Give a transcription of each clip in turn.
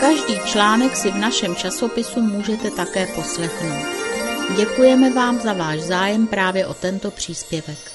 Každý článek si v našem časopisu můžete také poslechnout. Děkujeme vám za váš zájem právě o tento příspěvek.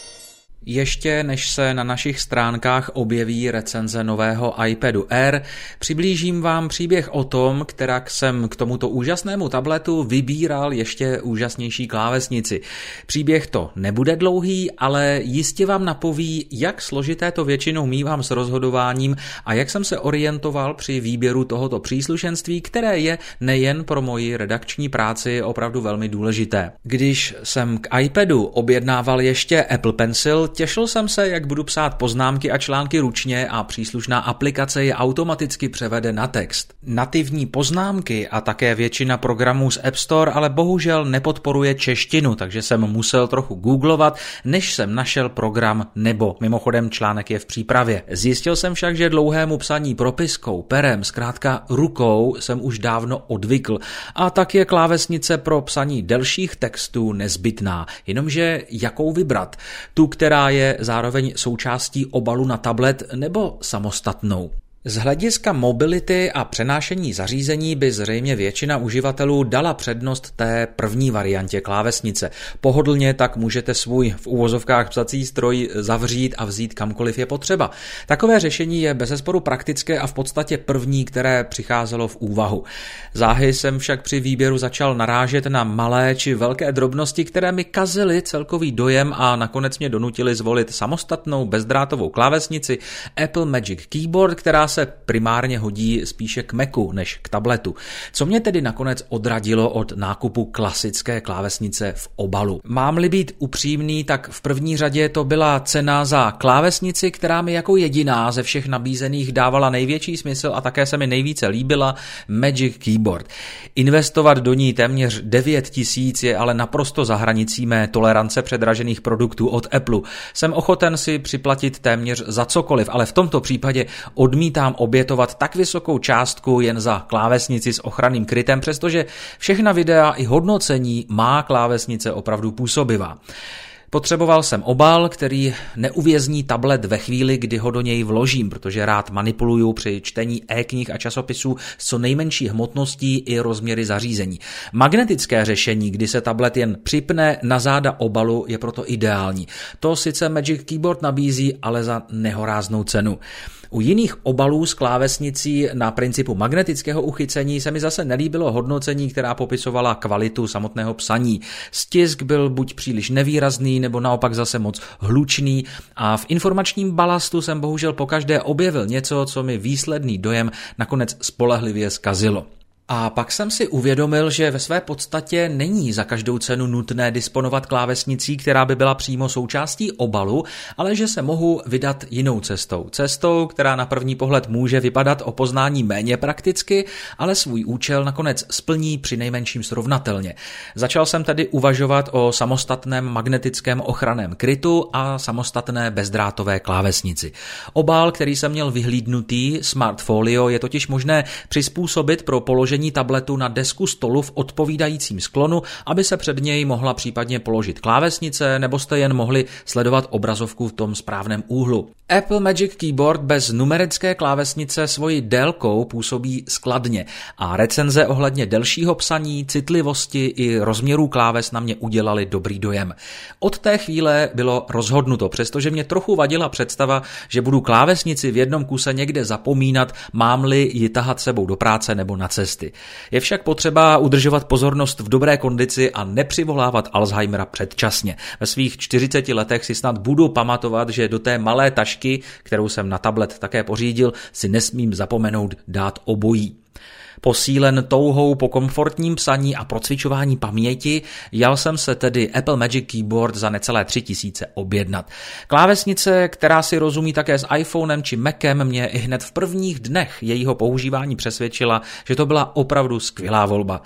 Ještě než se na našich stránkách objeví recenze nového iPadu Air, přiblížím vám příběh o tom, kterak jsem k tomuto úžasnému tabletu vybíral ještě úžasnější klávesnici. Příběh to nebude dlouhý, ale jistě vám napoví, jak složité to většinou mývám s rozhodováním a jak jsem se orientoval při výběru tohoto příslušenství, které je nejen pro moji redakční práci opravdu velmi důležité. Když jsem k iPadu objednával ještě Apple Pencil, těšil jsem se, jak budu psát poznámky a články ručně a příslušná aplikace je automaticky převede na text. Nativní poznámky a také většina programů z App Store ale bohužel nepodporuje češtinu, takže jsem musel trochu googlovat, než jsem našel program nebo. Mimochodem článek je v přípravě. Zjistil jsem však, že dlouhému psaní propiskou, perem, zkrátka rukou jsem už dávno odvykl a tak je klávesnice pro psaní delších textů nezbytná. Jenomže jakou vybrat? Tu, která je zároveň součástí obalu na tablet nebo samostatnou. Z hlediska mobility a přenášení zařízení by zřejmě většina uživatelů dala přednost té první variantě klávesnice. Pohodlně tak můžete svůj v úvozovkách psací stroj zavřít a vzít kamkoliv je potřeba. Takové řešení je bezesporu praktické a v podstatě první, které přicházelo v úvahu. Záhy jsem však při výběru začal narážet na malé či velké drobnosti, které mi kazily celkový dojem a nakonec mě donutili zvolit samostatnou bezdrátovou klávesnici Apple Magic Keyboard, která se primárně hodí spíše k Macu než k tabletu. Co mě tedy nakonec odradilo od nákupu klasické klávesnice v obalu? Mám-li být upřímný, tak v první řadě to byla cena za klávesnici, která mi jako jediná ze všech nabízených dávala největší smysl a také se mi nejvíce líbila Magic Keyboard. Investovat do ní téměř 9 tisíc je ale naprosto za hranicí mé tolerance předražených produktů od Apple. Jsem ochoten si připlatit téměř za cokoliv, ale v tomto případě odmítám odmítám obětovat tak vysokou částku jen za klávesnici s ochranným krytem, přestože všechna videa i hodnocení má klávesnice opravdu působivá. Potřeboval jsem obal, který neuvězní tablet ve chvíli, kdy ho do něj vložím, protože rád manipuluju při čtení e-knih a časopisů s co nejmenší hmotností i rozměry zařízení. Magnetické řešení, kdy se tablet jen připne na záda obalu, je proto ideální. To sice Magic Keyboard nabízí, ale za nehoráznou cenu. U jiných obalů s klávesnicí na principu magnetického uchycení se mi zase nelíbilo hodnocení, která popisovala kvalitu samotného psaní. Stisk byl buď příliš nevýrazný, nebo naopak zase moc hlučný a v informačním balastu jsem bohužel pokaždé objevil něco, co mi výsledný dojem nakonec spolehlivě zkazilo. A pak jsem si uvědomil, že ve své podstatě není za každou cenu nutné disponovat klávesnicí, která by byla přímo součástí obalu, ale že se mohu vydat jinou cestou. Cestou, která na první pohled může vypadat o poznání méně prakticky, ale svůj účel nakonec splní při nejmenším srovnatelně. Začal jsem tedy uvažovat o samostatném magnetickém ochraném krytu a samostatné bezdrátové klávesnici. Obal, který jsem měl vyhlídnutý, Smartfolio, je totiž možné přizpůsobit pro položení položení tabletu na desku stolu v odpovídajícím sklonu, aby se před něj mohla případně položit klávesnice nebo jste jen mohli sledovat obrazovku v tom správném úhlu. Apple Magic Keyboard bez numerické klávesnice svoji délkou působí skladně a recenze ohledně delšího psaní, citlivosti i rozměrů kláves na mě udělali dobrý dojem. Od té chvíle bylo rozhodnuto, přestože mě trochu vadila představa, že budu klávesnici v jednom kuse někde zapomínat, mám-li ji tahat sebou do práce nebo na cesty. Je však potřeba udržovat pozornost v dobré kondici a nepřivolávat Alzheimera předčasně. Ve svých 40 letech si snad budu pamatovat, že do té malé tašky, kterou jsem na tablet také pořídil, si nesmím zapomenout dát obojí. Posílen touhou po komfortním psaní a procvičování paměti, jal jsem se tedy Apple Magic Keyboard za necelé tři tisíce objednat. Klávesnice, která si rozumí také s iPhonem či Macem, mě i hned v prvních dnech jejího používání přesvědčila, že to byla opravdu skvělá volba.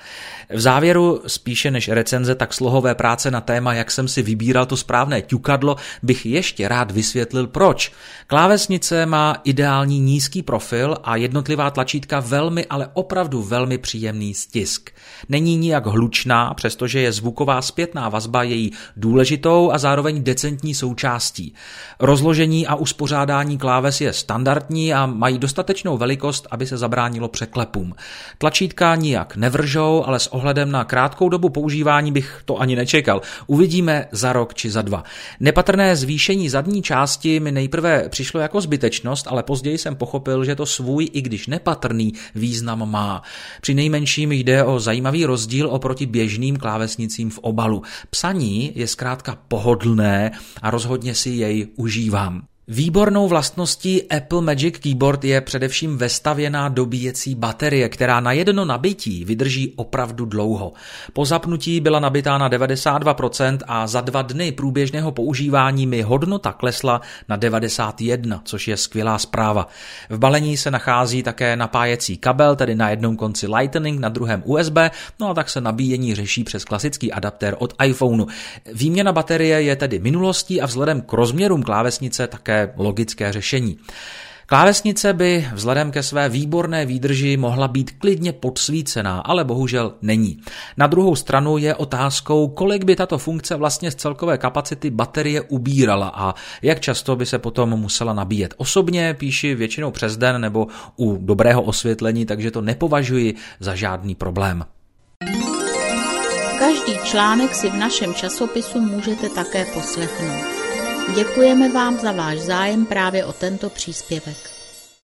V závěru, spíše než recenze, tak slohové práce na téma, jak jsem si vybíral to správné ťukadlo, bych ještě rád vysvětlil proč. Klávesnice má ideální nízký profil a jednotlivá tlačítka velmi, ale opravdu opravdu velmi příjemný stisk. Není nijak hlučná, přestože je zvuková zpětná vazba její důležitou a zároveň decentní součástí. Rozložení a uspořádání kláves je standardní a mají dostatečnou velikost, aby se zabránilo překlepům. Tlačítka nijak nevržou, ale s ohledem na krátkou dobu používání bych to ani nečekal. Uvidíme za rok či za dva. Nepatrné zvýšení zadní části mi nejprve přišlo jako zbytečnost, ale později jsem pochopil, že to svůj, i když nepatrný, význam má. Při nejmenším jde o zajímavý rozdíl oproti běžným klávesnicím v obalu. Psaní je zkrátka pohodlné a rozhodně si jej užívám. Výbornou vlastností Apple Magic Keyboard je především vestavěná dobíjecí baterie, která na jedno nabití vydrží opravdu dlouho. Po zapnutí byla nabitá na 92% a za dva dny průběžného používání mi hodnota klesla na 91, což je skvělá zpráva. V balení se nachází také napájecí kabel, tedy na jednom konci Lightning, na druhém USB, no a tak se nabíjení řeší přes klasický adaptér od iPhoneu. Výměna baterie je tedy minulostí a vzhledem k rozměrům klávesnice také logické řešení. Klávesnice by vzhledem ke své výborné výdrži mohla být klidně podsvícená, ale bohužel není. Na druhou stranu je otázkou, kolik by tato funkce vlastně z celkové kapacity baterie ubírala a jak často by se potom musela nabíjet. Osobně píši většinou přes den nebo u dobrého osvětlení, takže to nepovažuji za žádný problém. Každý článek si v našem časopisu můžete také poslechnout. Děkujeme vám za váš zájem právě o tento příspěvek.